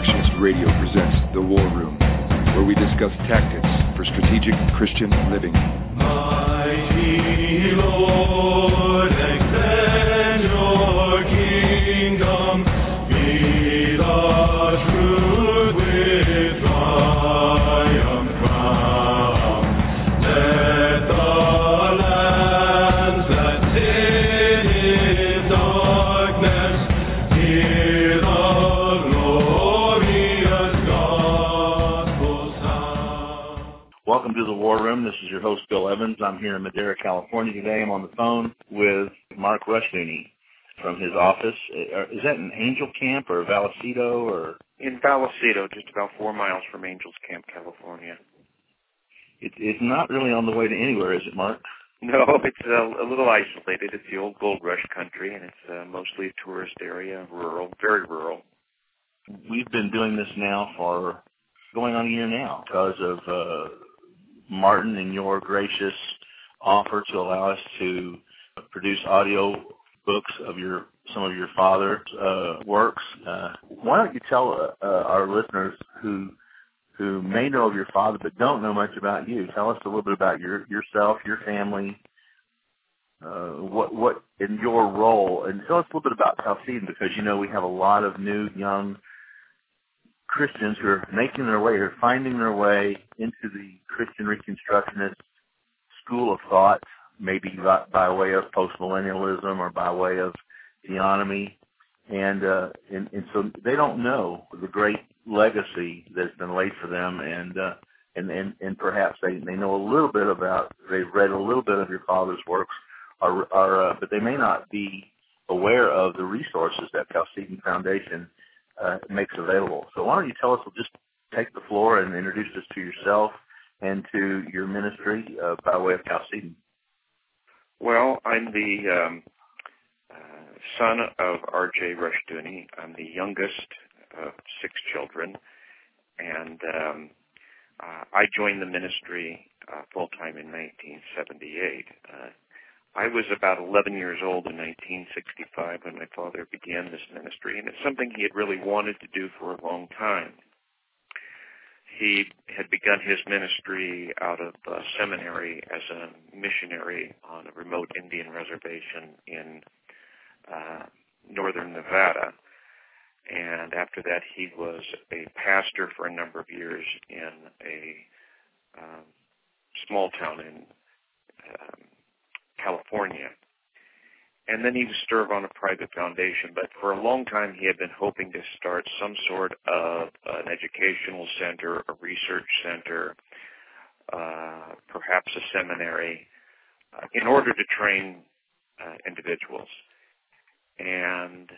Reconstructionist Radio presents The War Room, where we discuss tactics for strategic Christian living. Welcome to the War Room. This is your host, Bill Evans. I'm here in Madera, California today. I'm on the phone with Mark Rushdoony from his office. Uh, Is that in Angel Camp or Vallecito or? in Vallecito, just about four miles from Angels Camp, California. It, it's not really on the way to anywhere, is it, Mark? No, it's a, a little isolated. It's the old gold rush country, and it's uh, mostly a tourist area, rural, very rural. We've been doing this now for going on a year now because of uh, Martin and your gracious offer to allow us to produce audio books of your some of your father's uh, works. Uh, why don't you tell uh, uh, our listeners who who may know of your father but don't know much about you? Tell us a little bit about your yourself, your family, uh, what what in your role, and tell us a little bit about Chalcedon because you know we have a lot of new young Christians who are making their way, or finding their way into the Christian Reconstructionist school of thought, maybe by, by way of postmillennialism or by way of theonomy, and, uh, and and so they don't know the great legacy that's been laid for them, and uh, and and and perhaps they they know a little bit about they've read a little bit of your father's works, are are uh, but they may not be aware of the resources that Chalcedon Foundation uh, makes available. So why don't you tell us, we'll just take the floor and introduce us to yourself and to your ministry uh, by way of Chalcedon. Well, I'm the um, uh, son of R.J. Rushdoony. I'm the youngest of six children, and um, uh, I joined the ministry uh, full time in 1978. Uh, I was about 11 years old in 1965 when my father began this ministry, and it's something he had really wanted to do for a long time. He had begun his ministry out of uh, seminary as a missionary on a remote Indian reservation in uh, northern Nevada. And after that, he was a pastor for a number of years in a um, small town in um, California. And then he would serve on a private foundation, but for a long time he had been hoping to start some sort of an educational center, a research center, uh, perhaps a seminary, uh, in order to train uh, individuals. And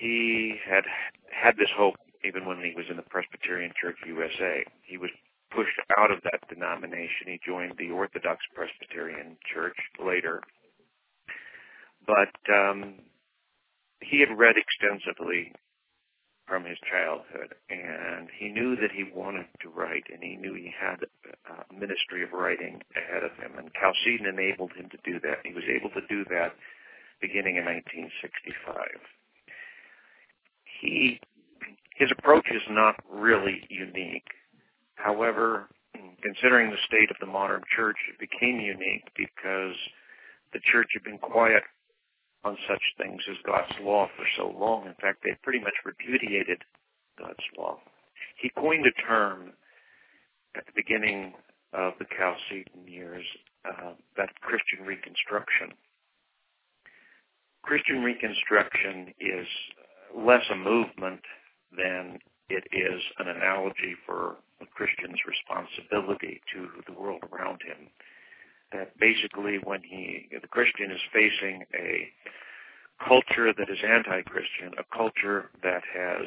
he had had this hope even when he was in the Presbyterian Church USA. He was pushed out of that denomination. He joined the Orthodox Presbyterian Church later. But um, he had read extensively from his childhood, and he knew that he wanted to write, and he knew he had a ministry of writing ahead of him. And Chalcedon enabled him to do that. He was able to do that beginning in 1965. He his approach is not really unique. However, considering the state of the modern church, it became unique because the church had been quiet on such things as God's law for so long. In fact, they pretty much repudiated God's law. He coined a term at the beginning of the Chalcedon years, uh, that Christian Reconstruction. Christian Reconstruction is less a movement than it is an analogy for a Christian's responsibility to the world around him. That basically when he, the Christian is facing a culture that is anti-Christian, a culture that has,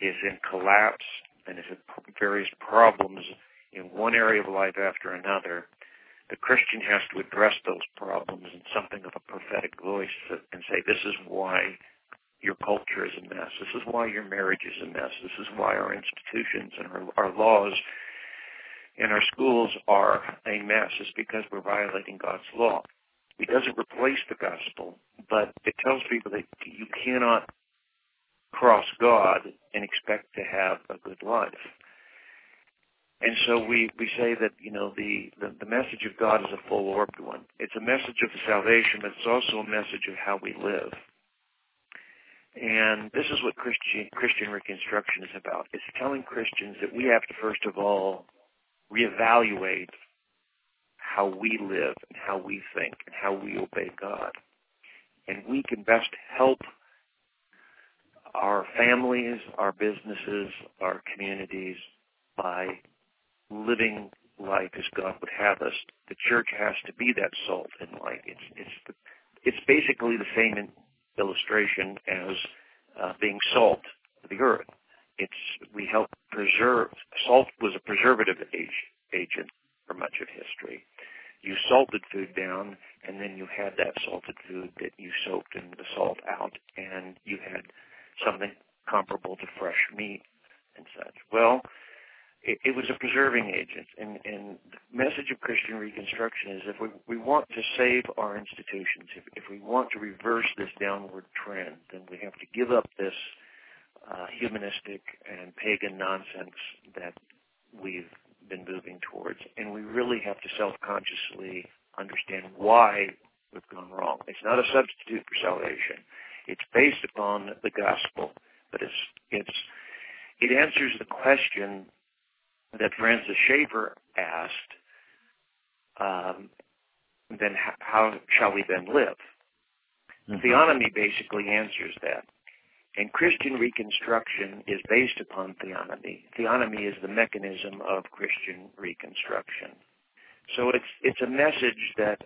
is in collapse and has various problems in one area of life after another, the Christian has to address those problems in something of a prophetic voice and say, this is why your culture is a mess. This is why your marriage is a mess. This is why our institutions and our, our laws and our schools are a mess. It's because we're violating God's law. It doesn't replace the gospel, but it tells people that you cannot cross God and expect to have a good life. And so we, we say that, you know, the, the, the message of God is a full-orbed one. It's a message of salvation, but it's also a message of how we live. And this is what Christian, Christian Reconstruction is about. It's telling Christians that we have to, first of all, reevaluate how we live and how we think and how we obey God. And we can best help our families, our businesses, our communities by living life as God would have us. The church has to be that salt and light. It's it's the, it's basically the same in illustration as uh, being salt of the earth. It's we help preserve. Salt was a preservative age, agent for much of history. You salted food down, and then you had that salted food that you soaked in the salt out, and you had something comparable to fresh meat and such. Well, it, it was a preserving agent. And, and the message of Christian Reconstruction is if we, we want to save our institutions, if, if we want to reverse this downward trend, then we have to give up this uh, humanistic and pagan nonsense that we've been moving towards. And we really have to self-consciously understand why we've gone wrong. It's not a substitute for salvation. It's based upon the gospel, but it's, it's, it answers the question that Francis Schaeffer asked, um, then how shall we then live? Mm-hmm. Theonomy basically answers that. And Christian Reconstruction is based upon theonomy. Theonomy is the mechanism of Christian Reconstruction. So it's it's a message that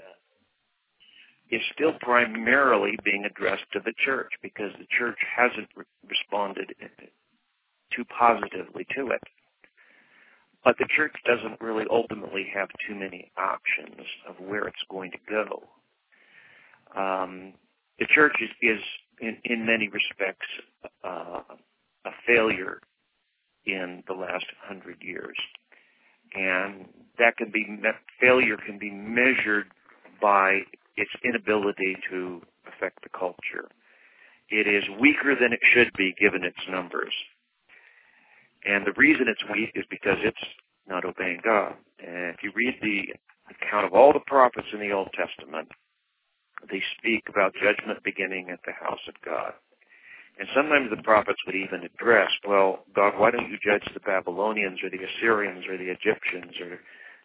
is still primarily being addressed to the church because the church hasn't re- responded too positively to it. But the church doesn't really ultimately have too many options of where it's going to go. Um, the church is, is in, in many respects, uh, a failure in the last hundred years. And that can be, failure can be measured by its inability to affect the culture. It is weaker than it should be given its numbers. And the reason it's weak is because it's not obeying God. And if you read the account of all the prophets in the Old Testament, they speak about judgment beginning at the house of God. And sometimes the prophets would even address, well, God, why don't you judge the Babylonians or the Assyrians or the Egyptians or,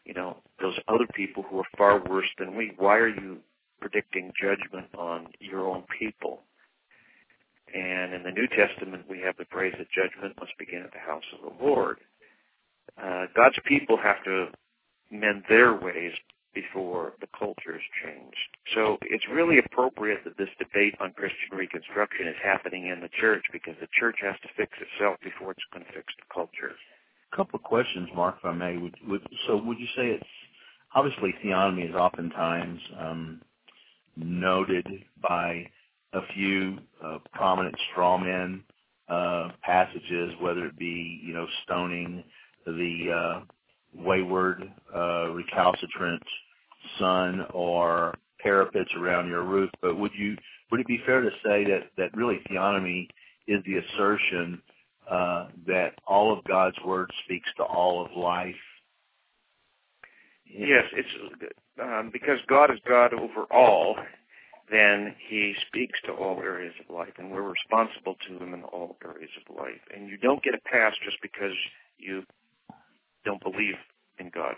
you know, those other people who are far worse than we? Why are you predicting judgment on your own people? And in the New Testament, we have the phrase that judgment must begin at the house of the Lord. Uh, God's people have to mend their ways before the culture is changed. So it's really appropriate that this debate on Christian Reconstruction is happening in the church because the church has to fix itself before it's going to fix the culture. A couple of questions, Mark, if I may. Would, would, so would you say it's obviously theonomy is oftentimes um, noted by a few uh, prominent strawmen uh, passages, whether it be you know stoning the uh, wayward, uh, recalcitrant son or parapets around your roof. But would you would it be fair to say that that really theonomy is the assertion uh, that all of God's word speaks to all of life? Yes, it's um, because God is God over all then he speaks to all areas of life, and we're responsible to him in all areas of life. And you don't get a pass just because you don't believe in God.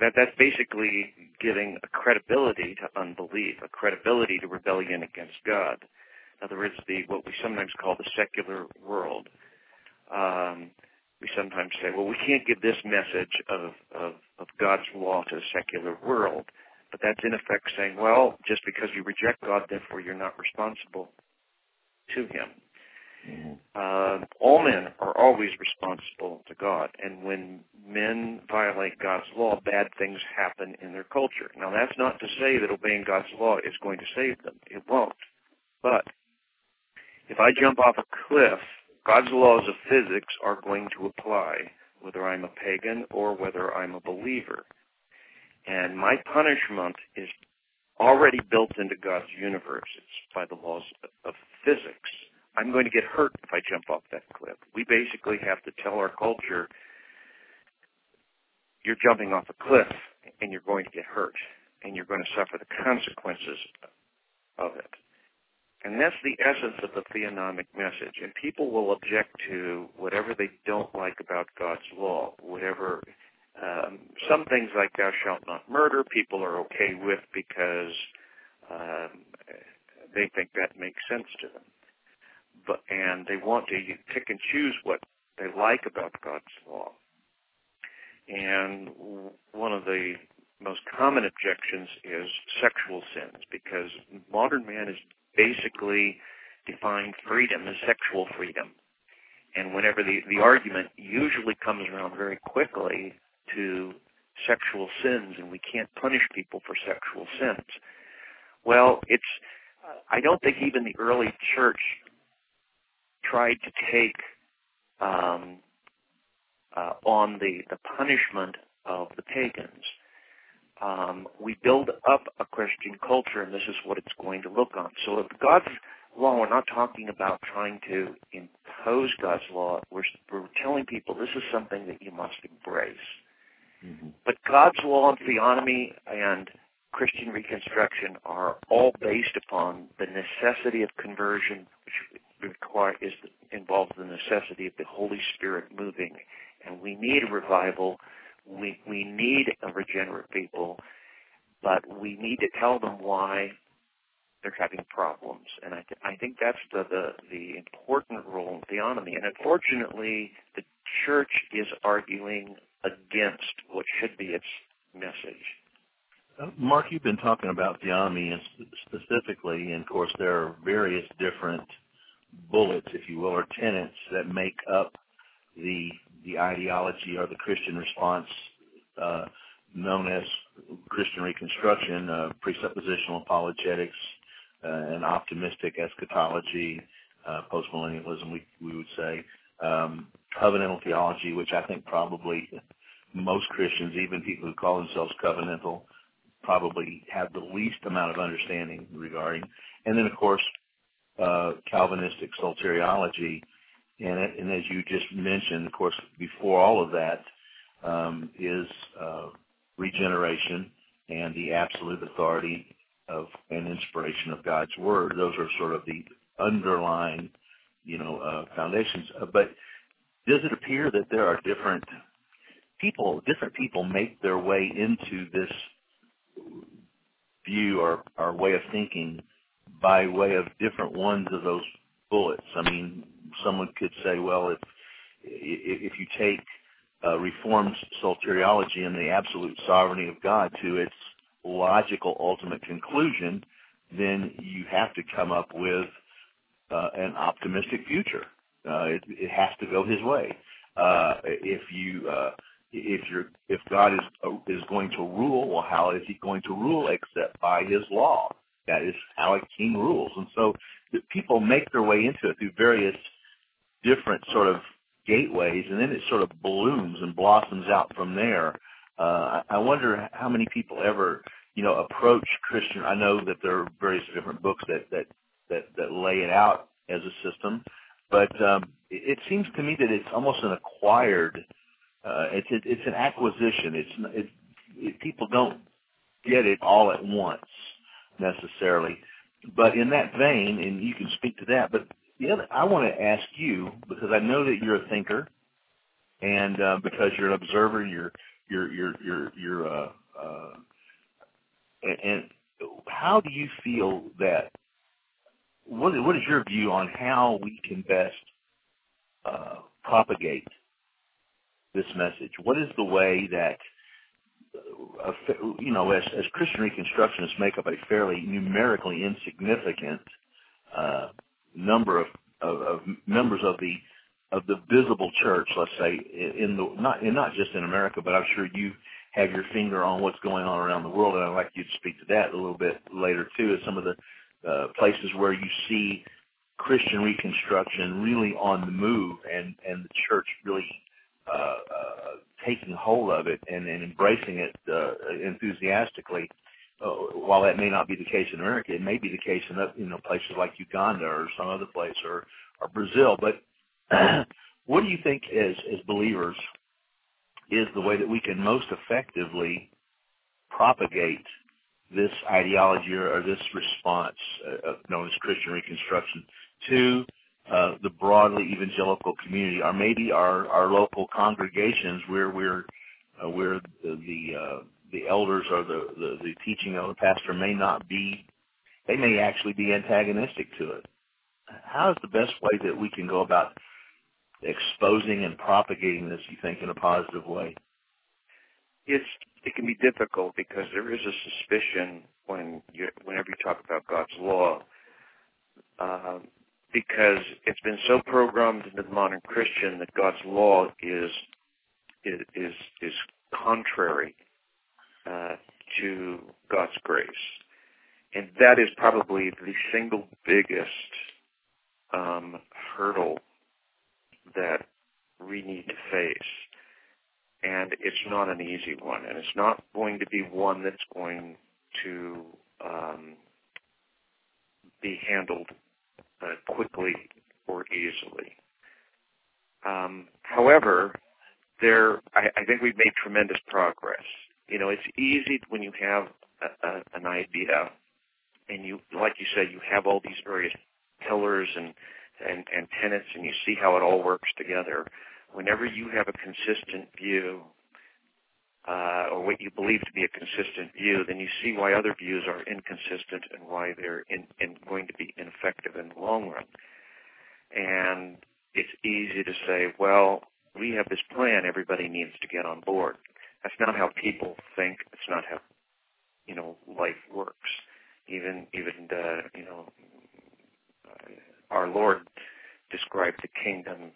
That that's basically giving a credibility to unbelief, a credibility to rebellion against God. In other words, the what we sometimes call the secular world. Um, we sometimes say, well, we can't give this message of, of, of God's law to the secular world. But that's in effect saying, well, just because you reject God, therefore you're not responsible to Him. Mm-hmm. Uh, all men are always responsible to God, and when men violate God's law, bad things happen in their culture. Now, that's not to say that obeying God's law is going to save them. It won't. But if I jump off a cliff, God's laws of physics are going to apply, whether I'm a pagan or whether I'm a believer. And my punishment is already built into God's universe. It's by the laws of physics. I'm going to get hurt if I jump off that cliff. We basically have to tell our culture, you're jumping off a cliff and you're going to get hurt and you're going to suffer the consequences of it. And that's the essence of the theonomic message. And people will object to whatever they don't like about God's law, whatever. Um, some things like thou shalt not murder, people are okay with because um, they think that makes sense to them. But and they want to pick and choose what they like about God's law. And one of the most common objections is sexual sins because modern man is basically defined freedom as sexual freedom. And whenever the, the argument usually comes around very quickly to sexual sins and we can't punish people for sexual sins. Well, it's, I don't think even the early church tried to take um, uh, on the, the punishment of the pagans um, we build up a Christian culture, and this is what it's going to look on. So, if God's law, we're not talking about trying to impose God's law. We're, we're telling people this is something that you must embrace. Mm-hmm. But God's law and theonomy and Christian Reconstruction are all based upon the necessity of conversion, which require is involves the necessity of the Holy Spirit moving, and we need a revival we we need a regenerate people, but we need to tell them why they're having problems, and I th- I think that's the, the the important role in theonomy. And unfortunately, the church is arguing against what should be its message. Uh, Mark, you've been talking about and specifically, and of course there are various different bullets, if you will, or tenets that make up the the ideology or the Christian response uh, known as Christian Reconstruction, uh, presuppositional apologetics, uh, and optimistic eschatology, uh, postmillennialism, we, we would say, um, covenantal theology, which I think probably most Christians, even people who call themselves covenantal, probably have the least amount of understanding regarding. And then, of course, uh, Calvinistic soteriology, and, and as you just mentioned, of course, before all of that um, is uh, regeneration and the absolute authority of and inspiration of God's word. Those are sort of the underlying, you know, uh, foundations. Uh, but does it appear that there are different people, different people make their way into this view or, or way of thinking by way of different ones of those bullets? I mean, someone could say, well, if if you take uh, Reformed soteriology and the absolute sovereignty of God to its logical ultimate conclusion, then you have to come up with uh, an optimistic future. Uh, it, it has to go His way. Uh, if you uh, if you're if God is uh, is going to rule, well, how is He going to rule except by His law? That is how a king rules, and so people make their way into it through various different sort of gateways, and then it sort of blooms and blossoms out from there. Uh, I wonder how many people ever, you know, approach Christian. I know that there are various different books that that that, that lay it out as a system, but um, it, it seems to me that it's almost an acquired. Uh, it's it, it's an acquisition. It's it, it, people don't get it all at once necessarily. But in that vein, and you can speak to that, but the other, I want to ask you because I know that you're a thinker, and uh, because you're an observer, you're you're you're you're you're uh, uh, and how do you feel that? What what is your view on how we can best uh, propagate this message? What is the way that uh, you know, as, as Christian Reconstructionists make up a fairly numerically insignificant uh, number of, of, of members of the of the visible church, let's say, in the not in not just in America, but I'm sure you have your finger on what's going on around the world, and I'd like you to speak to that a little bit later too. As some of the uh, places where you see Christian Reconstruction really on the move, and and the church really uh, uh, taking hold of it and, and embracing it uh, enthusiastically uh, while that may not be the case in America, it may be the case in you know places like Uganda or some other place or or Brazil. But what do you think, as as believers, is the way that we can most effectively propagate this ideology or, or this response uh, known as Christian Reconstruction to uh, the broadly evangelical community, or maybe our, our local congregations where we're uh, where the the, uh, the elders or the, the the teaching of the pastor may not be, they may actually be antagonistic to it. How is the best way that we can go about exposing and propagating this? You think in a positive way? It's it can be difficult because there is a suspicion when you whenever you talk about God's law. Uh, because it's been so programmed into the modern Christian that God's law is is is, is contrary uh, to God's grace, and that is probably the single biggest um, hurdle that we need to face. And it's not an easy one, and it's not going to be one that's going to um, be handled uh, quickly or easily. Um, however, there, I, I think we've made tremendous progress. You know, it's easy when you have a, a, an idea, and you, like you said, you have all these various pillars and, and and tenets, and you see how it all works together. Whenever you have a consistent view uh, or what you believe to be a consistent view, then you see why other views are inconsistent and why they're in, in going to be ineffective in the long run. And it's easy to say, well, we have this plan, everybody needs to get on board. That's not how people think. It's not how, you know, life works. Even, even, uh, you know, uh, our Lord described the kingdom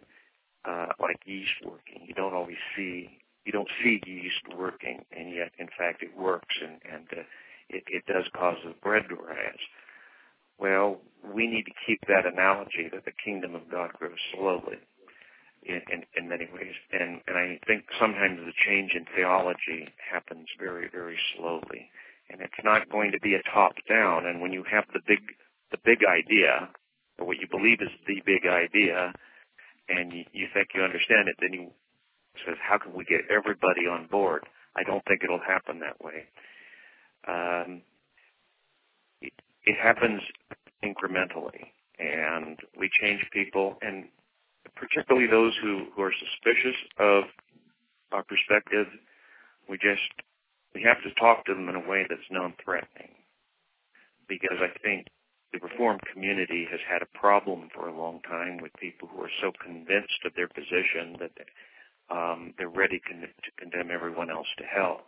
uh, like yeast working. You don't always see you don't see yeast working, and yet, in fact, it works, and, and uh, it, it does cause the bread to rise. Well, we need to keep that analogy that the kingdom of God grows slowly in, in, in many ways. And, and I think sometimes the change in theology happens very, very slowly. And it's not going to be a top down. And when you have the big, the big idea, or what you believe is the big idea, and you, think you understand it, then you says, how can we get everybody on board? I don't think it'll happen that way. Um, it, it happens incrementally, and we change people, and particularly those who, who are suspicious of our perspective, we just we have to talk to them in a way that's non-threatening, because I think the Reformed community has had a problem for a long time with people who are so convinced of their position that um, they're ready con- to condemn everyone else to hell.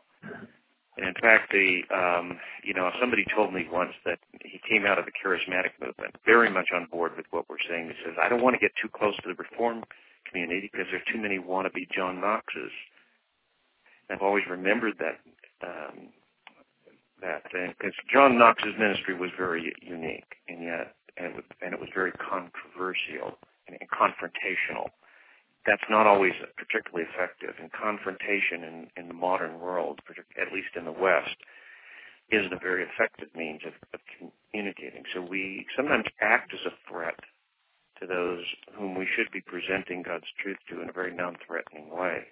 And in fact, the um, you know somebody told me once that he came out of the charismatic movement very much on board with what we're saying. He says, "I don't want to get too close to the reform community because there are too many wannabe John Knoxes." I've always remembered that um, that because John Knox's ministry was very unique, and yet and it was, and it was very controversial and, and confrontational that's not always particularly effective. And confrontation in, in the modern world, at least in the West, isn't a very effective means of, of communicating. So we sometimes act as a threat to those whom we should be presenting God's truth to in a very non-threatening way.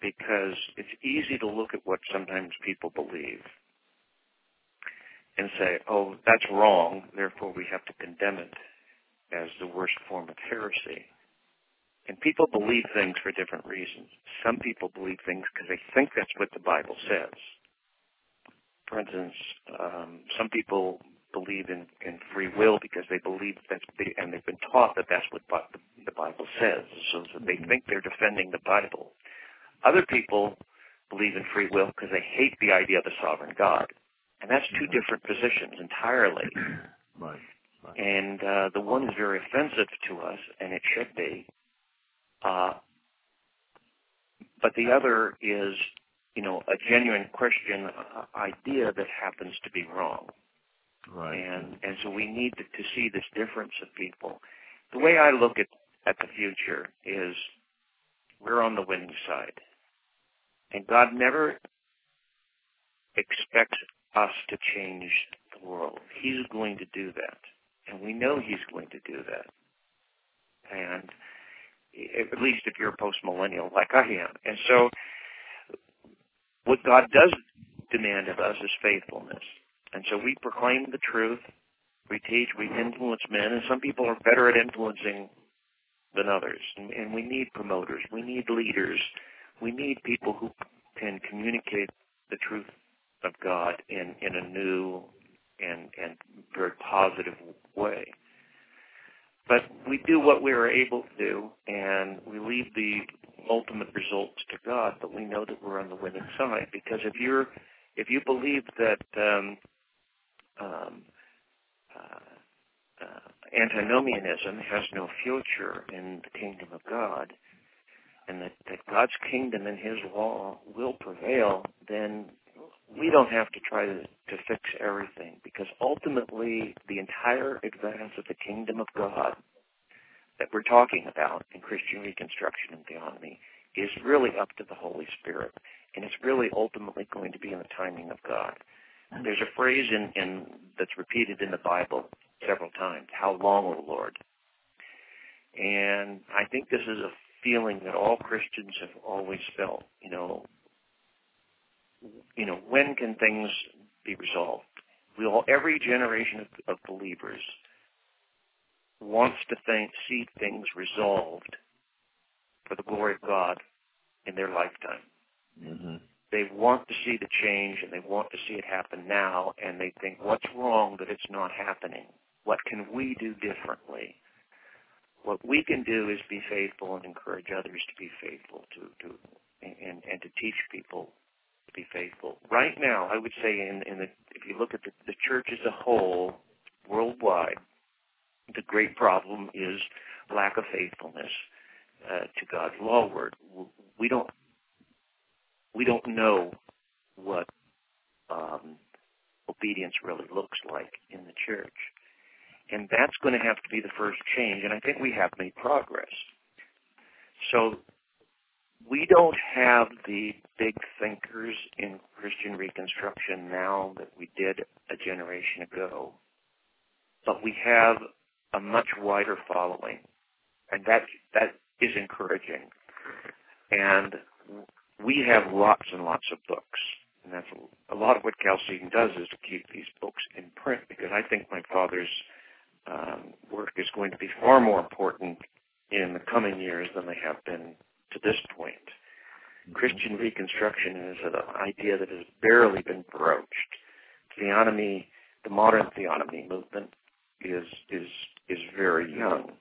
Because it's easy to look at what sometimes people believe and say, oh, that's wrong, therefore we have to condemn it as the worst form of heresy. And people believe things for different reasons. Some people believe things because they think that's what the Bible says. For instance, um, some people believe in, in free will because they believe that, they, and they've been taught that that's what the, the Bible says, so that they think they're defending the Bible. Other people believe in free will because they hate the idea of a sovereign God, and that's two different positions entirely. Right. right. And uh, the one is very offensive to us, and it should be, uh, but the other is, you know, a genuine Christian uh, idea that happens to be wrong. Right. And and so we need to, to see this difference of people. The way I look at at the future is we're on the winning side, and God never expects us to change the world. He's going to do that, and we know He's going to do that. and at least if you're a post-millennial like I am. And so what God does demand of us is faithfulness. And so we proclaim the truth, we teach, we influence men, and some people are better at influencing than others. And, and we need promoters, we need leaders, we need people who can communicate the truth of God in, in a new and, and very positive way. But we do what we are able to do, and we leave the ultimate results to God. But we know that we're on the winning side because if you're if you believe that um, um, uh, uh, antinomianism has no future in the kingdom of God, and that, that God's kingdom and His law will prevail, then we don't have to try to, to fix everything because ultimately the entire advance of the kingdom of God that we're talking about in Christian Reconstruction and Theonomy is really up to the Holy Spirit, and it's really ultimately going to be in the timing of God. There's a phrase in, in that's repeated in the Bible several times, how long, O Lord? And I think this is a feeling that all Christians have always felt, you know, you know, when can things be resolved? We all, every generation of, of believers wants to think, see things resolved for the glory of God in their lifetime. Mm-hmm. They want to see the change and they want to see it happen now and they think, what's wrong that it's not happening? What can we do differently? What we can do is be faithful and encourage others to be faithful to, to and, and to teach people be faithful. Right now, I would say in, in the, if you look at the, the church as a whole, worldwide, the great problem is lack of faithfulness uh, to God's law word. We don't we don't know what um, obedience really looks like in the church, and that's going to have to be the first change. And I think we have made progress. So we don't have the big thinkers in Christian Reconstruction now that we did a generation ago, but we have a much wider following, and that that is encouraging. And we have lots and lots of books, and that's a, lot of what Chalcedon does is to keep these books in print because I think my father's um, work is going to be far more important in the coming years than they have been to this point. Christian Reconstruction is an idea that has barely been broached. Theonomy, the modern theonomy movement, is is is very young.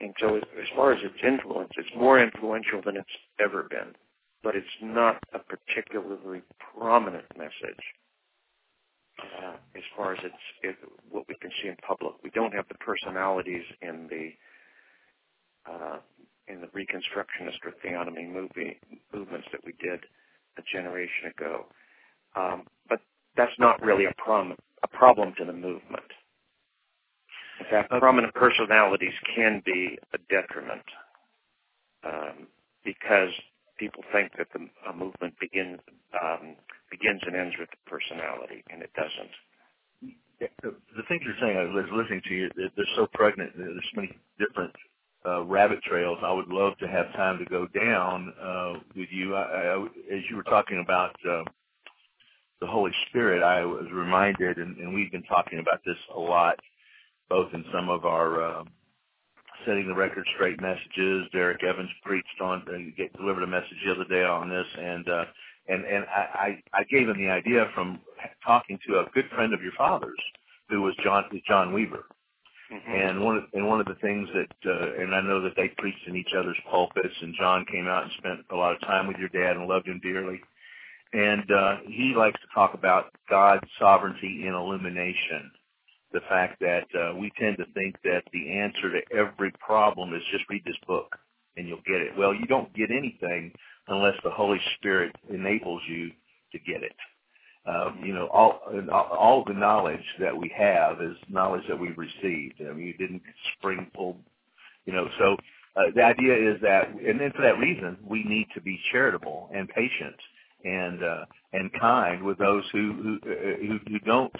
And so as, as far as its influence, it's more influential than it's ever been. But it's not a particularly prominent message uh, as far as it's it, what we can see in public. We don't have the personalities in the uh, in the Reconstructionist or Theonomy movie movements that we did a generation ago. Um, but that's not really a, prom- a problem to the movement. In fact, prominent personalities can be a detriment um, because people think that the a movement begins um, begins and ends with the personality, and it doesn't. The, the things you're saying, I was listening to you. They're so pregnant. There's so many different uh, rabbit trails. I would love to have time to go down uh, with you. I, I, as you were talking about uh, the Holy Spirit, I was reminded, and, and we've been talking about this a lot both in some of our uh, setting the record straight messages. Derek Evans preached on, uh, get, delivered a message the other day on this, and uh, and and I, I gave him the idea from talking to a good friend of your father's, who was John John Weaver. Mm-hmm. And one of, and one of the things that uh, and I know that they preached in each other's pulpits, and John came out and spent a lot of time with your dad and loved him dearly. And uh, he likes to talk about God's sovereignty in illumination the fact that uh, we tend to think that the answer to every problem is just read this book and you'll get it. Well, you don't get anything unless the Holy Spirit enables you to get it. Uh, you know, all all the knowledge that we have is knowledge that we've received. I mean, you didn't spring pull, you know. So uh, the idea is that, and then for that reason, we need to be charitable and patient and uh, and kind with those who who uh, who, who don't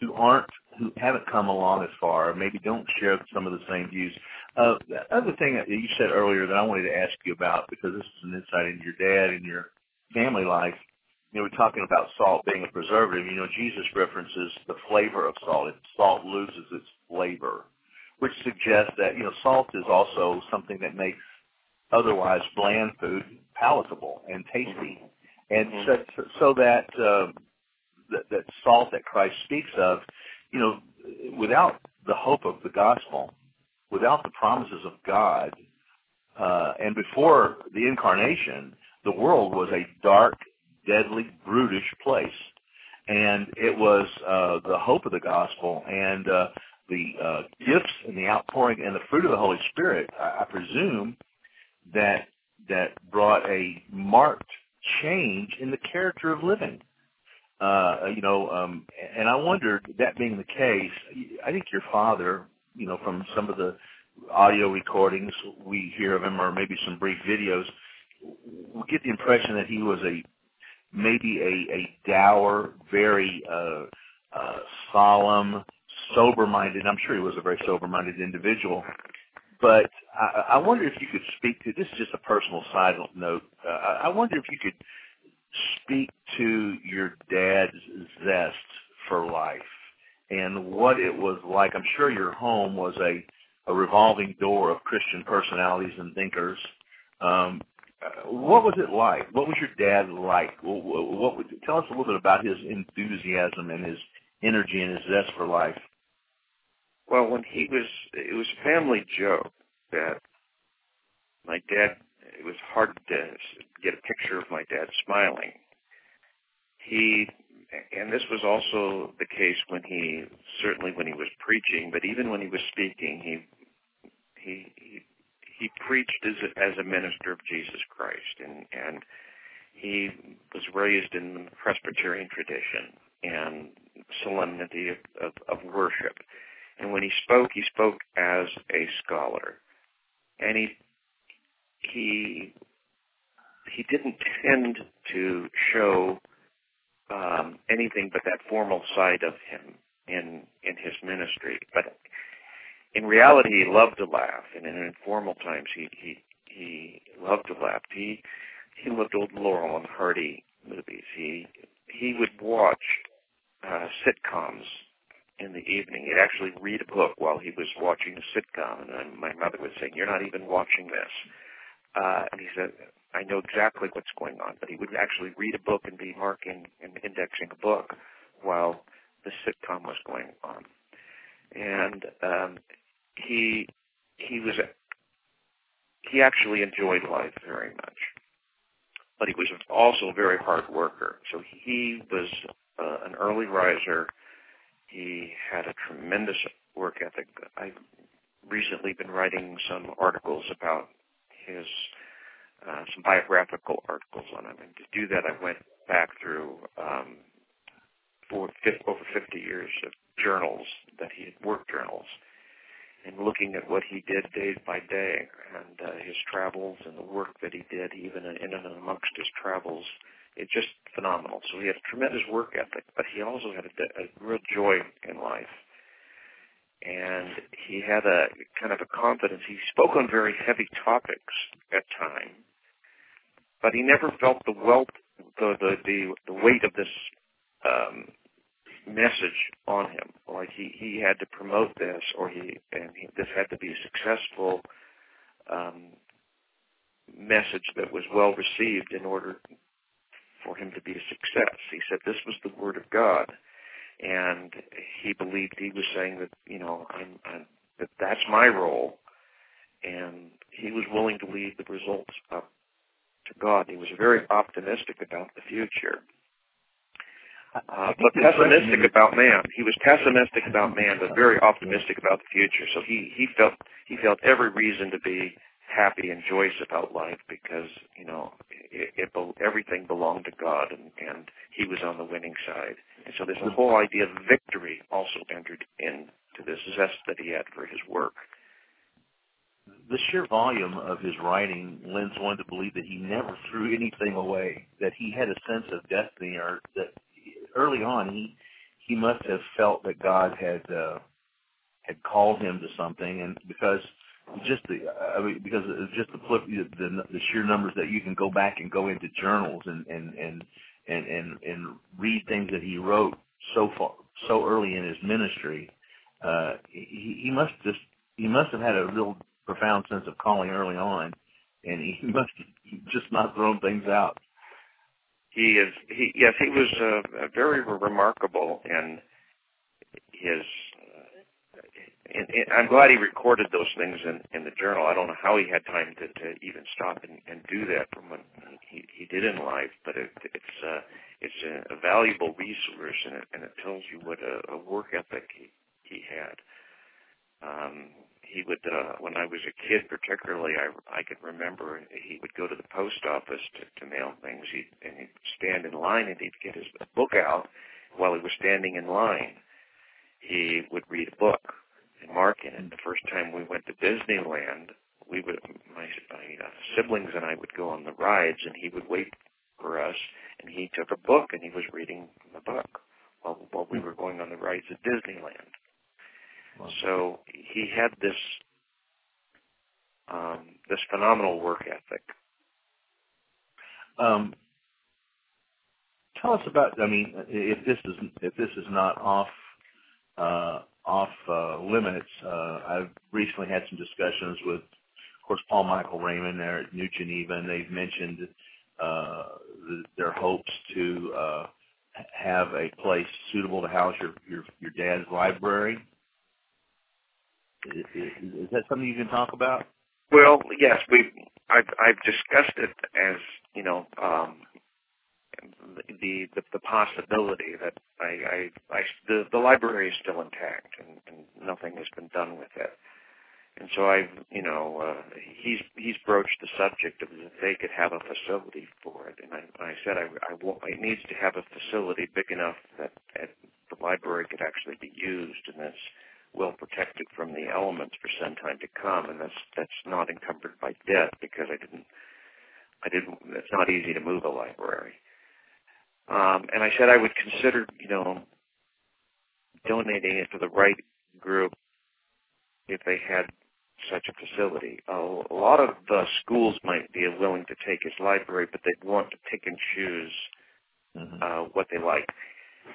who aren't who haven't come along as far, or maybe don't share some of the same views. Uh, the other thing that you said earlier that I wanted to ask you about, because this is an insight into your dad and your family life. You know, we're talking about salt being a preservative. You know, Jesus references the flavor of salt. If salt loses its flavor, which suggests that you know salt is also something that makes otherwise bland food palatable and tasty, and Mhm. so, so that, uh, that that salt that Christ speaks of, you know, without the hope of the gospel, without the promises of God, uh, and before the incarnation, the world was a dark, deadly, brutish place, and it was uh, the hope of the gospel and uh, the uh, gifts and the outpouring and the fruit of the Holy Spirit. I, I presume that that brought a marked change in the character of living. Uh, you know, um, and I wondered that being the case, I think your father, you know, from some of the audio recordings we hear of him, or maybe some brief videos, we get the impression that he was a maybe a, a dour, very uh, uh, solemn, sober-minded. I'm sure he was a very sober-minded individual. But I, I wonder if you could speak to this is just a personal side note. Uh, I wonder if you could speak to your dad's zest for life and what it was like. I'm sure your home was a, a revolving door of Christian personalities and thinkers. Um, Uh, what was it like? What was your dad like? What, what, what, tell us a little bit about his enthusiasm and his energy and his zest for life. Well, when he was, it was a family joke that my dad. It was hard to get a picture of my dad smiling. He, and this was also the case when he, certainly when he was preaching, but even when he was speaking, he, he, he, he preached as a, as a minister of Jesus Christ, and and he was raised in the Presbyterian tradition and solemnity of, of, of worship. And when he spoke, he spoke as a scholar. And he he he didn't tend to show um, anything but that formal side of him in in his ministry. But in reality, he loved to laugh, and in informal times, he he he loved to laugh. He he loved old Laurel and Hardy movies. He he would watch uh, sitcoms in the evening. He'd actually read a book while he was watching a sitcom, and my mother would say, "You're not even watching this." Uh, and he said, "I know exactly what's going on," but he would actually read a book and be marking and indexing a book while the sitcom was going on. And um, he he was he actually enjoyed life very much, but he was also a very hard worker. So he was uh, an early riser. He had a tremendous work ethic. I've recently been writing some articles about his uh, some biographical articles on him, and to do that, I went back through um, for 50, over 50 years of journals that he had work journals, and looking at what he did day by day, and uh, his travels and the work that he did, even in and amongst his travels, it's just phenomenal. So he had a tremendous work ethic, but he also had a, a real joy in life and he had a kind of a confidence. He spoke on very heavy topics at times, but he never felt the wealth, the the the, the weight of this um, message on him. Like he he had to promote this, or he and he, this had to be a successful um, message that was well received in order for him to be a success. He said this was the word of God and he believed he was saying that you know I'm, I'm that that's my role, and he was willing to leave the results up to God. He was very optimistic about the future, uh, but pessimistic about man. He was pessimistic about man, but very optimistic about the future. So he he felt he felt every reason to be happy and joyous about life because you know it, it, everything belonged to God and and he was on the winning side. And so this whole idea of victory also entered into this zest that he had for his work. The sheer volume of his writing lends one to believe that he never threw anything away, that he had a sense of destiny or that early on he he must have felt that God had uh, had called him to something, and because just the I mean because just the flip the, the sheer numbers that you can go back and go into journals and and and and and, and read things that he wrote so far so early in his ministry. Uh, he, he must just he must have had a real profound sense of calling early on, and he must have just not thrown things out. He is he yes he was uh, very remarkable in his and I'm glad he recorded those things in, in the journal. I don't know how he had time to, to even stop and, and do that from when he, he did in life, but it, it's uh, it's a, a valuable resource, and it, and it tells you what a, a work ethic he, he had. Um, he would, uh, when I was a kid, particularly, I I can remember he would go to the post office to, to mail things. He'd and he'd stand in line, and he'd get his book out while he was standing in line. He would read a book and marking it. The first time we went to Disneyland, we would my, my uh, siblings and I would go on the rides, and he would wait for us, and he took a book and he was reading the book while while we were going on the rides at Disneyland. Wow. So he had this um, this phenomenal work ethic. Um, tell us about. I mean, if this is if this is not off uh, off uh, limits. Uh, I've recently had some discussions with, of course, Paul Michael Raymond there at New Geneva, and they've mentioned uh, the, their hopes to uh, have a place suitable to house your your, your dad's library. Is, is, that something you can talk about? Well, yes, we I've I've discussed it as you know um, the, the the possibility that I, I, I the the library is still intact and, and nothing has been done with it. And so I've, you know, uh, he's he's broached the subject of if they could have a facility for it, and I, I said I, I want, it needs to have a facility big enough that, that the library could actually be used and that's well protected from the elements for some time to come, and that's that's not encumbered by debt because I didn't I didn't. It's not easy to move a library. Um, and I said I would consider, you know, donating it to the right group if they had such a facility. A lot of the schools might be willing to take his library, but they'd want to pick and choose mm-hmm. uh, what they like.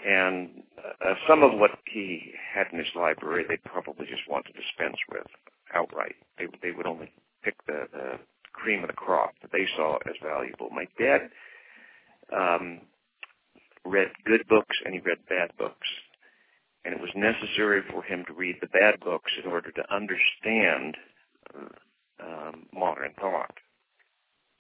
And uh, some of what he had in his library, they probably just want to dispense with outright. They they would only pick the, the cream of the crop that they saw as valuable. My dad um, read good books and he read bad books. And it was necessary for him to read the bad books in order to understand uh, um, modern thought.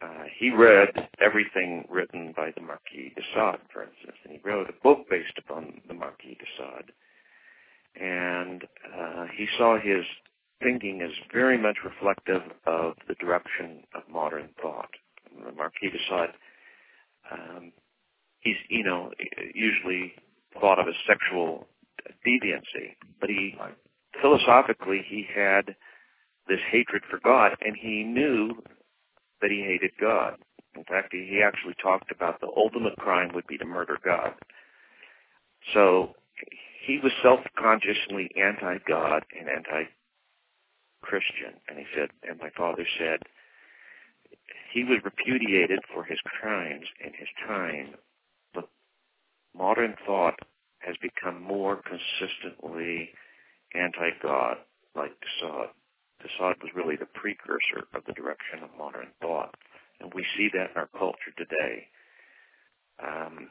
Uh, he read everything written by the Marquis de Sade, for instance, and he wrote a book based upon the Marquis de Sade. And uh, he saw his thinking as very much reflective of the direction of modern thought. The Marquis de Sade um, he's you know usually thought of as sexual deviancy, but he philosophically he had this hatred for God, and he knew that he hated God. In fact, he, actually talked about the ultimate crime would be to murder God. So he was self-consciously anti-God and anti-Christian, and he said, and my father said, he was repudiated for his crimes in his time but modern thought has become more consistently anti-God, like de de Sade was really the precursor of the direction of modern thought, and we see that in our culture today. Um,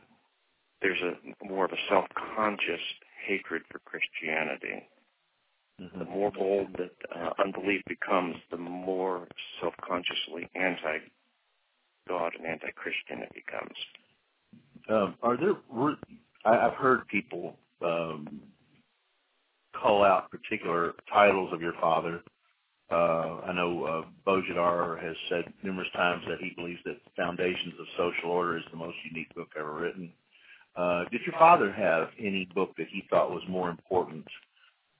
there's a more of a self-conscious hatred for Christianity. Mm-hmm. The more bold that uh, unbelief becomes, the more self-consciously anti-God and anti-Christian it becomes. Um, are there? I, I've heard people um, call out particular titles of your father. Uh, I know uh, Bojidar has said numerous times that he believes that Foundations of Social Order is the most unique book ever written. Uh, did your father have any book that he thought was more important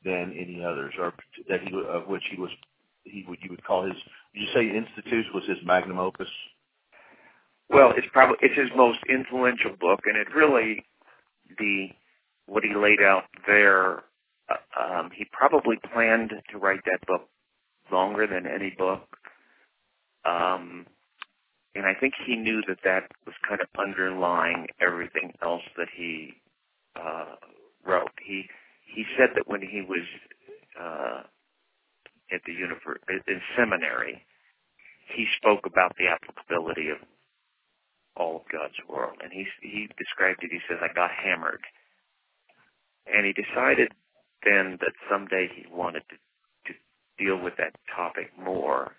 than any others, or that he of which he was he would you would call his? Would you say Institutes was his magnum opus? Well, it's probably it's his most influential book, and it really the what he laid out there, uh, um, he probably planned to write that book longer than any book. Um, and I think he knew that that was kind of underlying everything else that he uh, wrote. He he said that when he was uh, at the univer- in seminary, he spoke about the applicability of all of God's world, and he he described it. He says, "I got hammered," and he decided then that someday he wanted to deal with that topic more,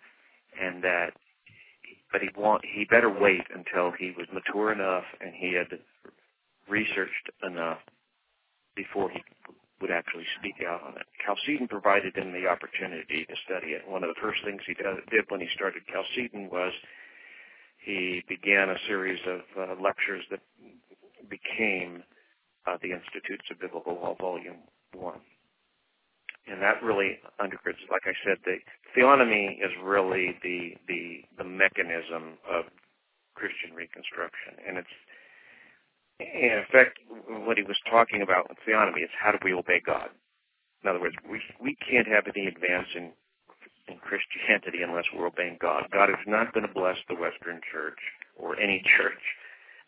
and that but he want he better wait until he was mature enough and he had researched enough before he would actually speak out on it. Chalcedon provided him the opportunity to study it. One of the first things he did when he started Chalcedon was he began a series of uh, lectures that became uh, the Institutes of Biblical Law, Volume 1. And that really undergirds, like I said, the theonomy is really the, the, the mechanism of Christian Reconstruction. And it's in effect, what he was talking about with theonomy is how do we obey God? In other words, we we can't have any advance in in Christianity unless we're obeying God. God is not going to bless the Western Church or any church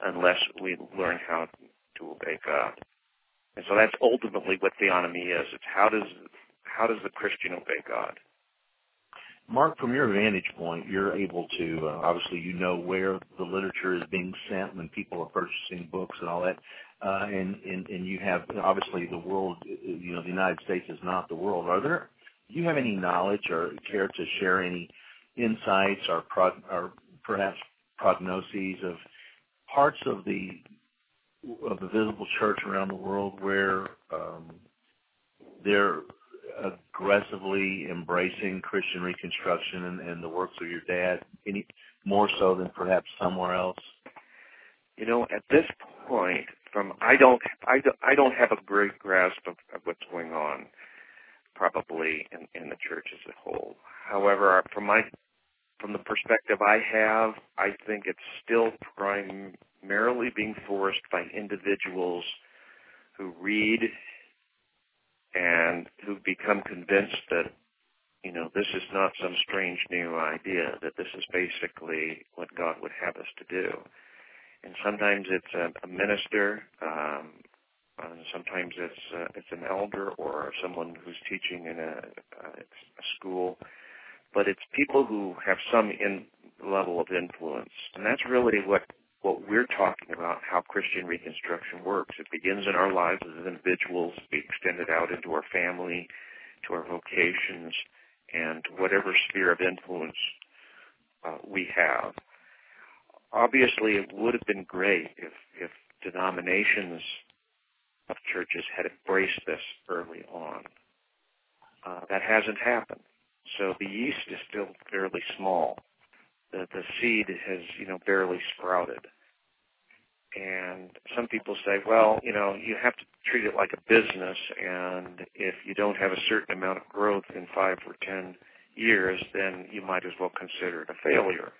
unless we learn how to obey God. And so that's ultimately what theonomy is. It's how does how does the Christian obey God? Mark, from your vantage point, you're able to uh, obviously you know where the literature is being sent when people are purchasing books and all that, uh, and, and and you have obviously the world, you know, the United States is not the world. Are there? Do you have any knowledge or care to share any insights or prog, or perhaps prognoses of parts of the of the visible church around the world where um, there aggressively embracing Christian Reconstruction and, and the works of your dad, any more so than perhaps somewhere else? You know, at this point, from I don't I don't, I don't have a great grasp of, of what's going on, probably in, in the church as a whole. However, from my from the perspective I have, I think it's still primarily being forced by individuals who read and who've become convinced that you know this is not some strange new idea that this is basically what God would have us to do. And sometimes it's a, a minister, um, sometimes it's uh, it's an elder or someone who's teaching in a, a school, but it's people who have some in level of influence, and that's really what what we're talking about, how Christian Reconstruction works. It begins in our lives as individuals, be extended out into our family, to our vocations, and whatever sphere of influence uh, we have. Obviously, it would have been great if, if denominations of churches had embraced this early on. Uh, that hasn't happened. So the yeast is still fairly small the the seed has you know barely sprouted. And some people say well you know you have to treat it like a business and if you don't have a certain amount of growth in five or ten years then you might as well consider it a failure.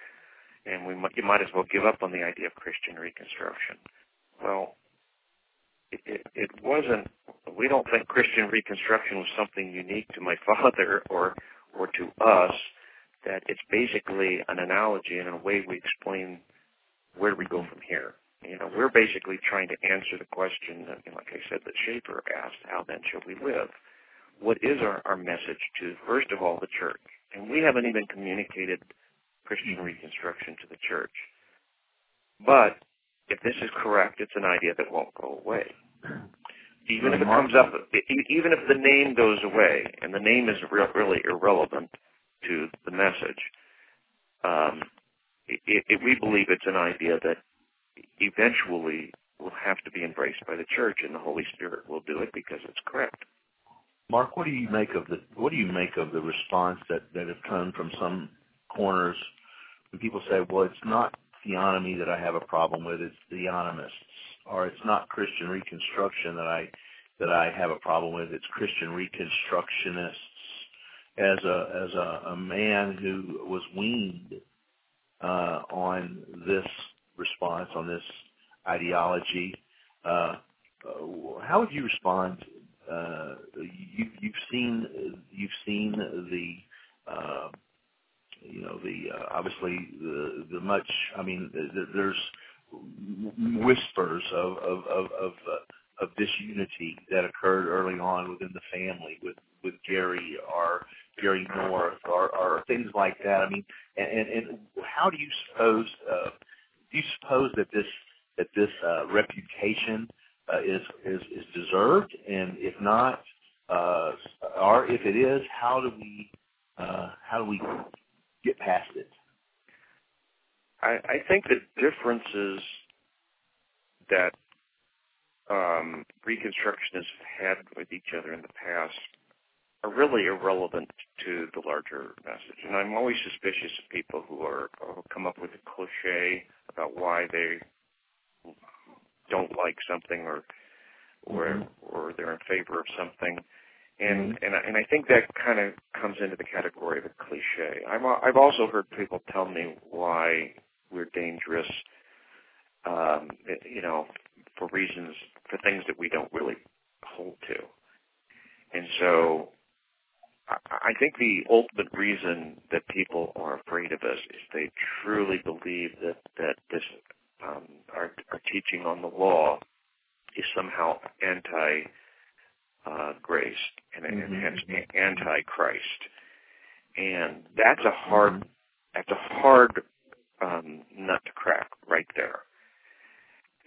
And we might, you might as well give up on the idea of christian reconstruction. Well it, it, it wasn't we don't think christian reconstruction was something unique to my father or or to us that it's basically an analogy and in a way we explain where we go from here. You know, we're basically trying to answer the question, that, like I said, that Schaeffer asked, how then shall we live? What is our, our message to, first of all, the church? And we haven't even communicated Christian Reconstruction to the church. But if this is correct, it's an idea that won't go away. Even if it comes up, even if the name goes away, and the name is really irrelevant, to the message. Um, it, it, we believe it's an idea that eventually will have to be embraced by the church, and the Holy Spirit will do it because it's correct. Mark, what do you make of the what do you make of the response that that have come from some corners when people say, "Well, it's not theonomy that I have a problem with; it's theonomists," or "It's not Christian Reconstruction that I that I have a problem with; it's Christian Reconstructionists." As a as a, a man who was weaned uh, on this response, on this ideology. Uh, uh, how would you respond? Uh, you, you've seen you've seen the uh, you know the uh, obviously the the much. I mean, the, there's whispers of of of of, uh, of disunity that occurred early on within the family with with Gary or Gary North or, or things like that. I mean, and, and, and how do you suppose uh, do you suppose that this that this uh, reputation uh, is is is deserved, and if not, uh, or if it is, how do we uh, how do we get past it? I, I think the differences that um, Reconstructionists had with each other in the past are really irrelevant to the larger message. And I'm always suspicious of people who are who come up with a cliche about why they don't like something or or mm-hmm. or they're in favor of something. And mm-hmm. and I, and I think that kind of comes into the category of a cliche. I've I've also heard people tell me why we're dangerous, um, you know, for reasons for things that we don't really hold to. And so I think the ultimate reason that people are afraid of us is they truly believe that that this um, our, our teaching on the law is somehow anti uh, grace and, mm-hmm. and hence anti Christ, and that's a hard mm-hmm. that's a hard um, nut to crack right there.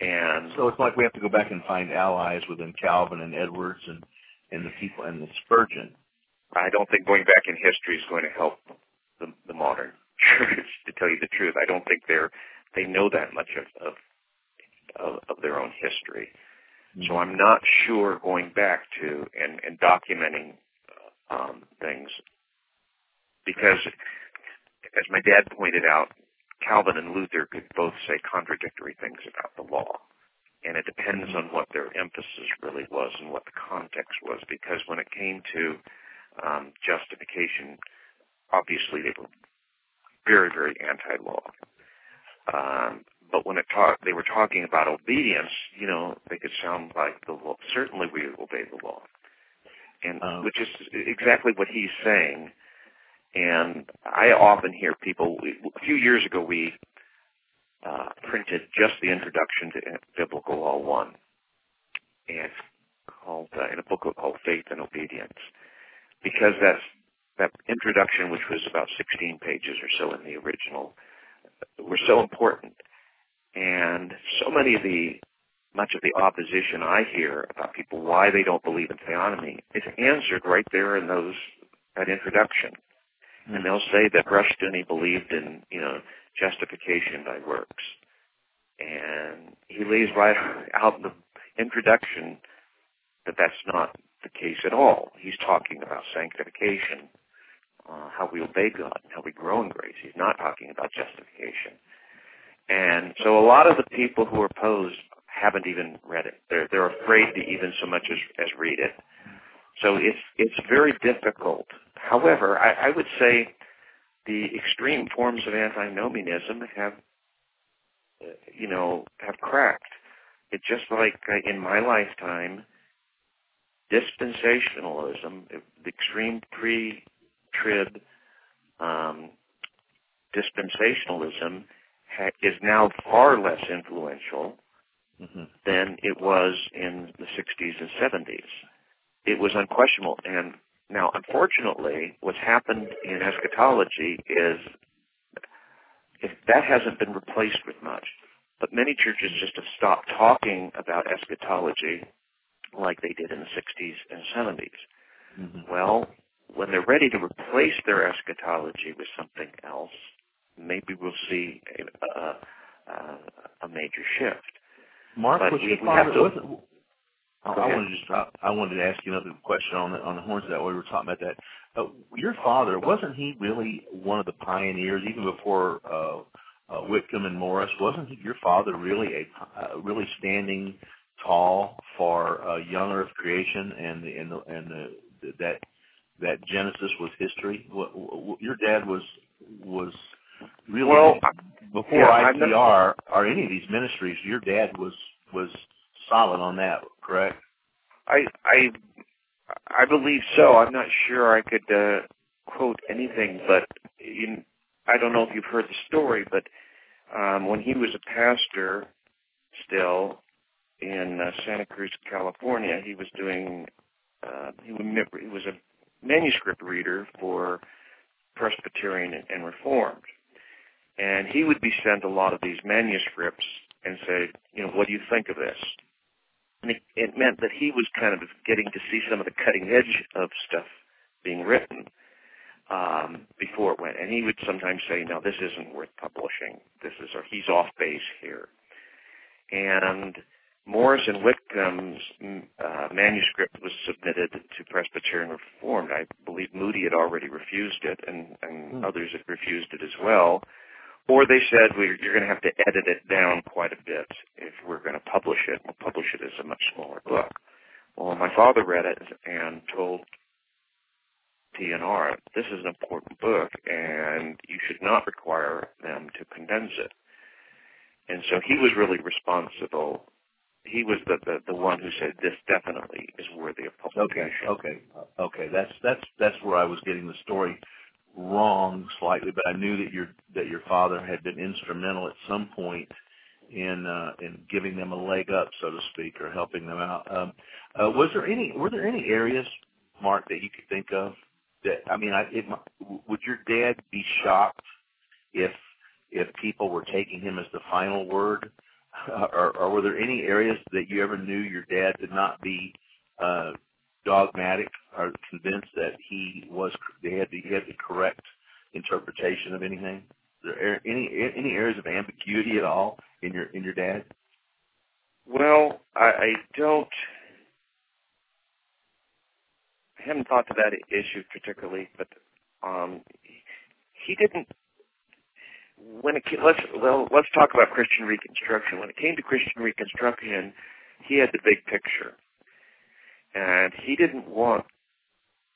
And so it's like we have to go back and find allies within Calvin and Edwards and and the people and the Spurgeon I don't think going back in history is going to help the, the modern church. To tell you the truth, I don't think they're they know that much of of, of, of their own history. Mm-hmm. So I'm not sure going back to and, and documenting um, things because, as my dad pointed out, Calvin and Luther could both say contradictory things about the law. And it depends on what their emphasis really was and what the context was. Because when it came to um, justification, obviously they were very, very anti-law. Um, but when it talk, they were talking about obedience, you know, they could sound like the law. Certainly, we obey the law, and um, which is exactly what he's saying. And I often hear people. A few years ago, we uh, printed just the introduction to Biblical Law One, and called uh, in a booklet called Faith and Obedience because that's that introduction, which was about 16 pages or so in the original, were so important. And so many of the, much of the opposition I hear about people why they don't believe in theonomy is answered right there in those, that introduction. Mm-hmm. And they'll say that Rushdoony believed in, you know, justification by works. And he lays right out in the introduction that that's not the case at all. He's talking about sanctification, uh, how we obey God, and how we grow in grace. He's not talking about justification. And so a lot of the people who are opposed haven't even read it. They're they're afraid to even so much as, as read it. So it's it's very difficult. However, I, I would say the extreme forms of antinomianism have, uh, you know, have cracked. It's just like uh, in my lifetime, dispensationalism, the extreme pre-trib um, dispensationalism ha- is now far less influential mm-hmm. than it was in the 60s and 70s. It was unquestionable. And now, unfortunately, what's happened in eschatology is if that hasn't been replaced with much. But many churches just have stopped talking about eschatology like they did in the 60s and 70s. Mm-hmm. Well, when they're ready to replace their eschatology with something else, maybe we'll see a, a, a major shift. Mark, was we, father, to, wasn't, I, I wanted to just I, I wanted to ask you another question on the on the horns of that we were talking about that. Uh, your father wasn't he really one of the pioneers even before uh, uh, Whitcomb and Morris? Wasn't he, your father really a uh, really standing tall for uh, young Earth creation and the, and the, and the, that that Genesis was history. What, what, your dad was was really well, before yeah, ICR or any of these ministries. Your dad was was solid on that, correct? I I I believe so. I'm not sure I could uh, quote anything, but you, I don't know if you've heard the story, but um, when he was a pastor, still in uh, Santa Cruz, California, he was doing uh, he, he was a manuscript reader for Presbyterian and Reformed, and he would be sent a lot of these manuscripts and say, you know, what do you think of this? And it, it meant that he was kind of getting to see some of the cutting edge of stuff being written um, before it went. And he would sometimes say, no, this isn't worth publishing. This is, or he's off base here. And Morris and Whitcomb's uh, manuscript was submitted to Presbyterian Reformed. I believe Moody had already refused it, and, and hmm. others had refused it as well. Or they said, well, you're going to have to edit it down quite a bit if we're going to publish it. We'll publish it as a much smaller book. Well, my father read it and told P&R, this is an important book, and you should not require them to condense it. And so he was really responsible. He was the, the, the one who said this definitely is worthy of publication. Okay, okay, okay. That's that's that's where I was getting the story wrong slightly, but I knew that your that your father had been instrumental at some point in uh, in giving them a leg up, so to speak, or helping them out. Um, uh, was there any were there any areas, Mark, that you could think of that I mean, I, it, would your dad be shocked if if people were taking him as the final word, uh, or, or were there any areas that you ever knew your dad to not be uh, dogmatic or convinced that he was they had the, he had the correct interpretation of anything? There any any areas of ambiguity at all in your in your dad? Well, I, I don't. I haven't thought to that issue particularly, but um, he didn't. When it let's well let's talk about Christian Reconstruction. When it came to Christian Reconstruction, he had the big picture, and he didn't want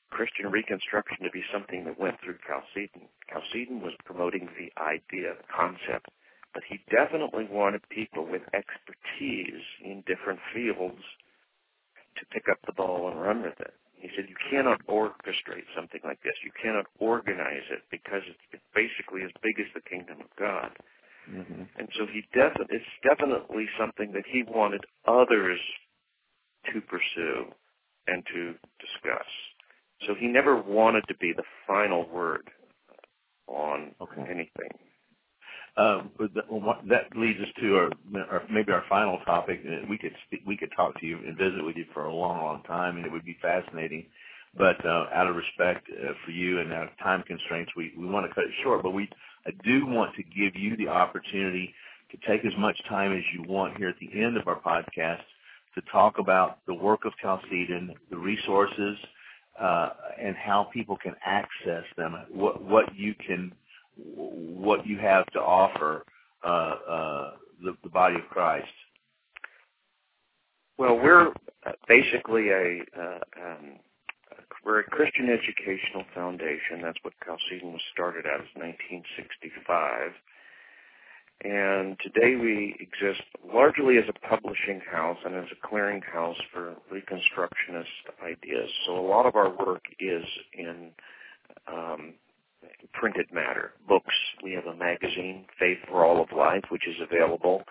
Christian Reconstruction to be something that went through Chalcedon. Chalcedon was promoting the idea, the concept, but he definitely wanted people with expertise in different fields to pick up the ball and run with it. He said you cannot orchestrate something like this. You cannot organize it because it's, it's basically as big as the kingdom of God. Mm-hmm. And so he defi- it's definitely something that he wanted others to pursue and to discuss. So he never wanted to be the final word on okay. anything. Um, that leads us to our, our, maybe our final topic. We could we could talk to you and visit with you for a long, long time, and it would be fascinating. But uh, out of respect uh, for you and out of time constraints, we, we want to cut it short. But we I do want to give you the opportunity to take as much time as you want here at the end of our podcast to talk about the work of Chalcedon, the resources, uh, and how people can access them. What what you can what you have to offer uh, uh, the, the body of Christ? Well, we're basically a uh, um, we're a Christian educational foundation. That's what Chalcedon was started as 1965. And today we exist largely as a publishing house and as a clearinghouse for Reconstructionist ideas. So a lot of our work is in um, printed matter, books. We have a magazine, Faith for All of Life, which is available.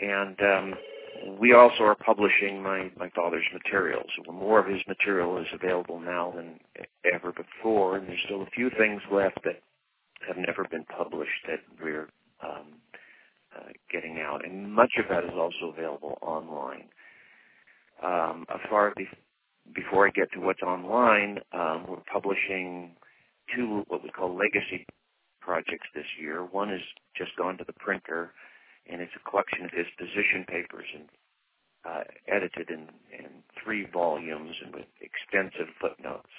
And um, we also are publishing my, my father's materials. More of his material is available now than ever before, and there's still a few things left that have never been published that we're um, uh, getting out. And much of that is also available online. Um, as far be- before I get to what's online, um, we're publishing two what we call legacy projects this year. One has just gone to the printer, and it's a collection of his position papers and uh, edited in, in three volumes and with extensive footnotes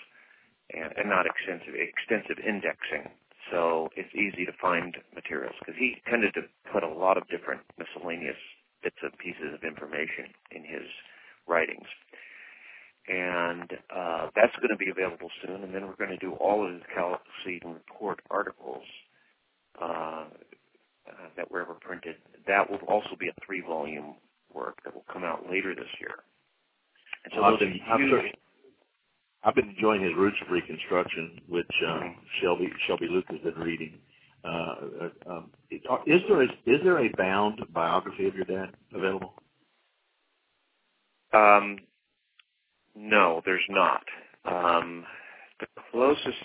and, and not extensive extensive indexing. So it's easy to find materials because he tended to put a lot of different miscellaneous bits and pieces of information in his writings and uh, that's going to be available soon. And then we're going to do all of the Chalcedon Report articles uh, uh, that were ever printed. That will also be a three-volume work that will come out later this year. And so I've those are been, I've, been- enjoying his Roots of Reconstruction, which uh, Mhm. Shelby Shelby Luke has been reading. Uh, uh, um, is there a, is there a bound biography of your dad available? Um, no, there's not. Um, the closest,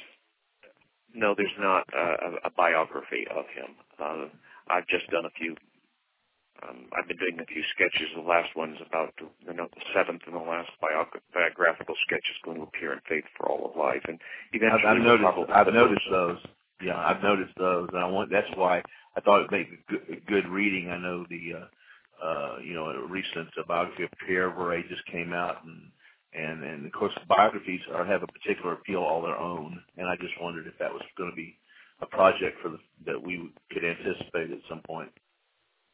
no, there's not a, a biography of him. Uh, I've just done a few. Um, I've been doing a few sketches. The last one's about the, you know, the seventh and the last biog- biographical sketch is going to appear in Faith for All of Life, and eventually I've, I've we'll noticed. I've noticed those. Yeah, I've noticed those, and I want. That's why I thought it'd make good, good reading. I know the, uh, uh, you know, a recent biography of Pierre Viret just came out, and and and of course biographies are have a particular appeal all their own. And I just wondered if that was going to be a project for the, that we could anticipate at some point.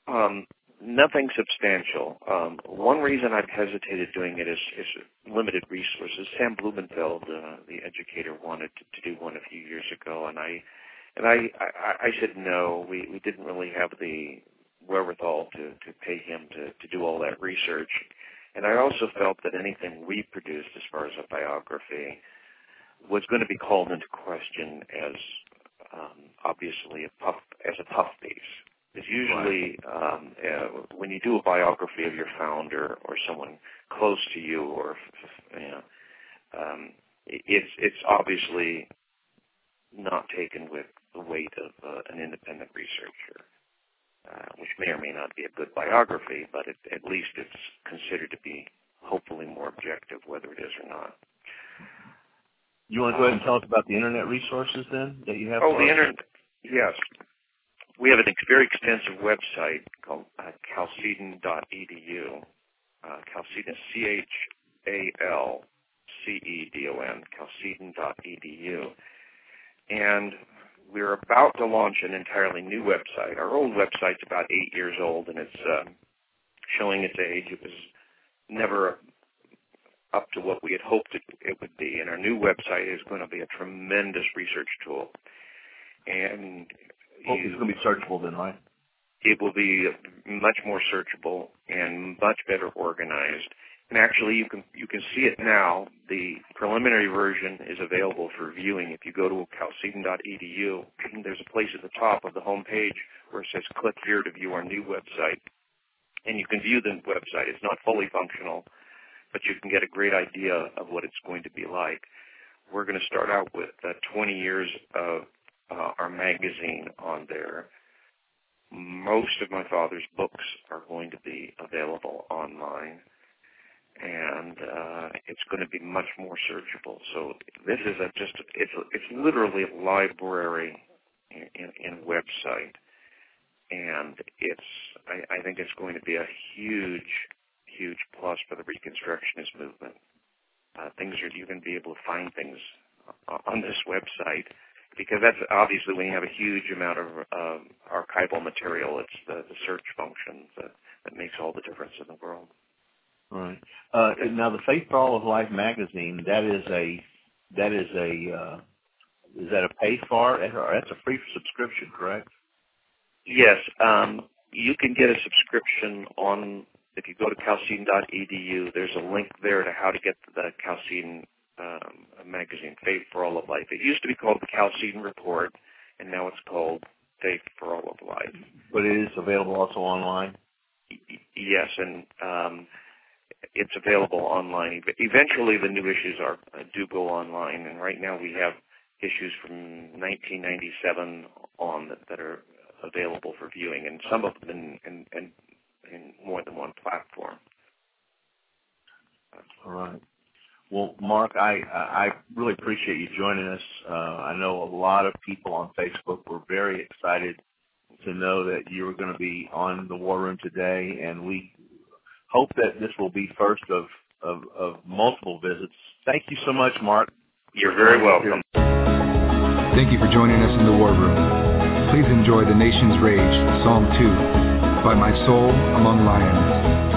Um, nothing substantial. Um, one reason I've hesitated doing it is, is limited resources. Sam Blumenfeld, uh, the educator, wanted to, to do one a few years ago, and I and I, I, I said no. We we didn't really have the wherewithal to to pay him to to do all that research, and I also felt that anything we produced as far as a biography was going to be called into question as um, obviously a puff as a puff piece is usually um, uh, when you do a biography of your founder or someone close to you, or you know, um, it's it's obviously not taken with the weight of uh, an independent researcher, uh, which may or may not be a good biography, but it, at least it's considered to be hopefully more objective, whether it is or not. You want to go ahead and tell us about the internet resources then that you have? Oh, the internet. Yes. We have a very extensive website called uh, chalcedon.edu. Uh, Chalcedon, C-H-A-L-C-E-D-O-N, chalcedon.edu. And we're about to launch an entirely new website. Our old website's about eight years old, and it's uh, showing its age. It was never up to what we had hoped it, it would be. And our new website is going to be a tremendous research tool. And It's going to be searchable then, right? it will be much more searchable and much better organized. And actually, you can you can see it now. The preliminary version is available for viewing. If you go to chalcedon.edu, there's a place at the top of the home page where it says "Click here to view our new website," and you can view the website. It's not fully functional, but you can get a great idea of what it's going to be like. We're going to start out with uh, 20 years of uh, our magazine on there. Most of my father's books are going to be available online and uh, it's going to be much more searchable. So this is a just it's it's literally a library in, in, in website and it's I, I think it's going to be a huge huge plus for the reconstructionist movement. Uh, things are you're going to be able to find things on this website because that's obviously when you have a huge amount of um, archival material, it's the, the search function that, that makes all the difference in the world. Right. Uh, now, the Faith for All of Life magazine that is a that is a uh, is that a pay for it or that's a free subscription, correct? Yes, um, you can get a subscription on if you go to chalcedon.edu. There's a link there to how to get the Chalcedon um, magazine, Faith for All of Life. It used to be called the Chalcedon Report, and now it's called Faith for All of Life. But it is available also online. Yes, and um, it's available online. Eventually, the new issues are uh, do go online, and right now we have issues from 1997 on that, that are available for viewing, and some of them in, in, in, in more than one platform. All right. Well, Mark, I I really appreciate you joining us. Uh, I know a lot of people on Facebook were very excited to know that you were going to be on the War Room today, and we hope that this will be first of of, of multiple visits. Thank you so much, Mark. You're very welcome. Thank you for joining us in the War Room. Please enjoy The Nation's Rage, Psalm 2, by My Soul Among Lions.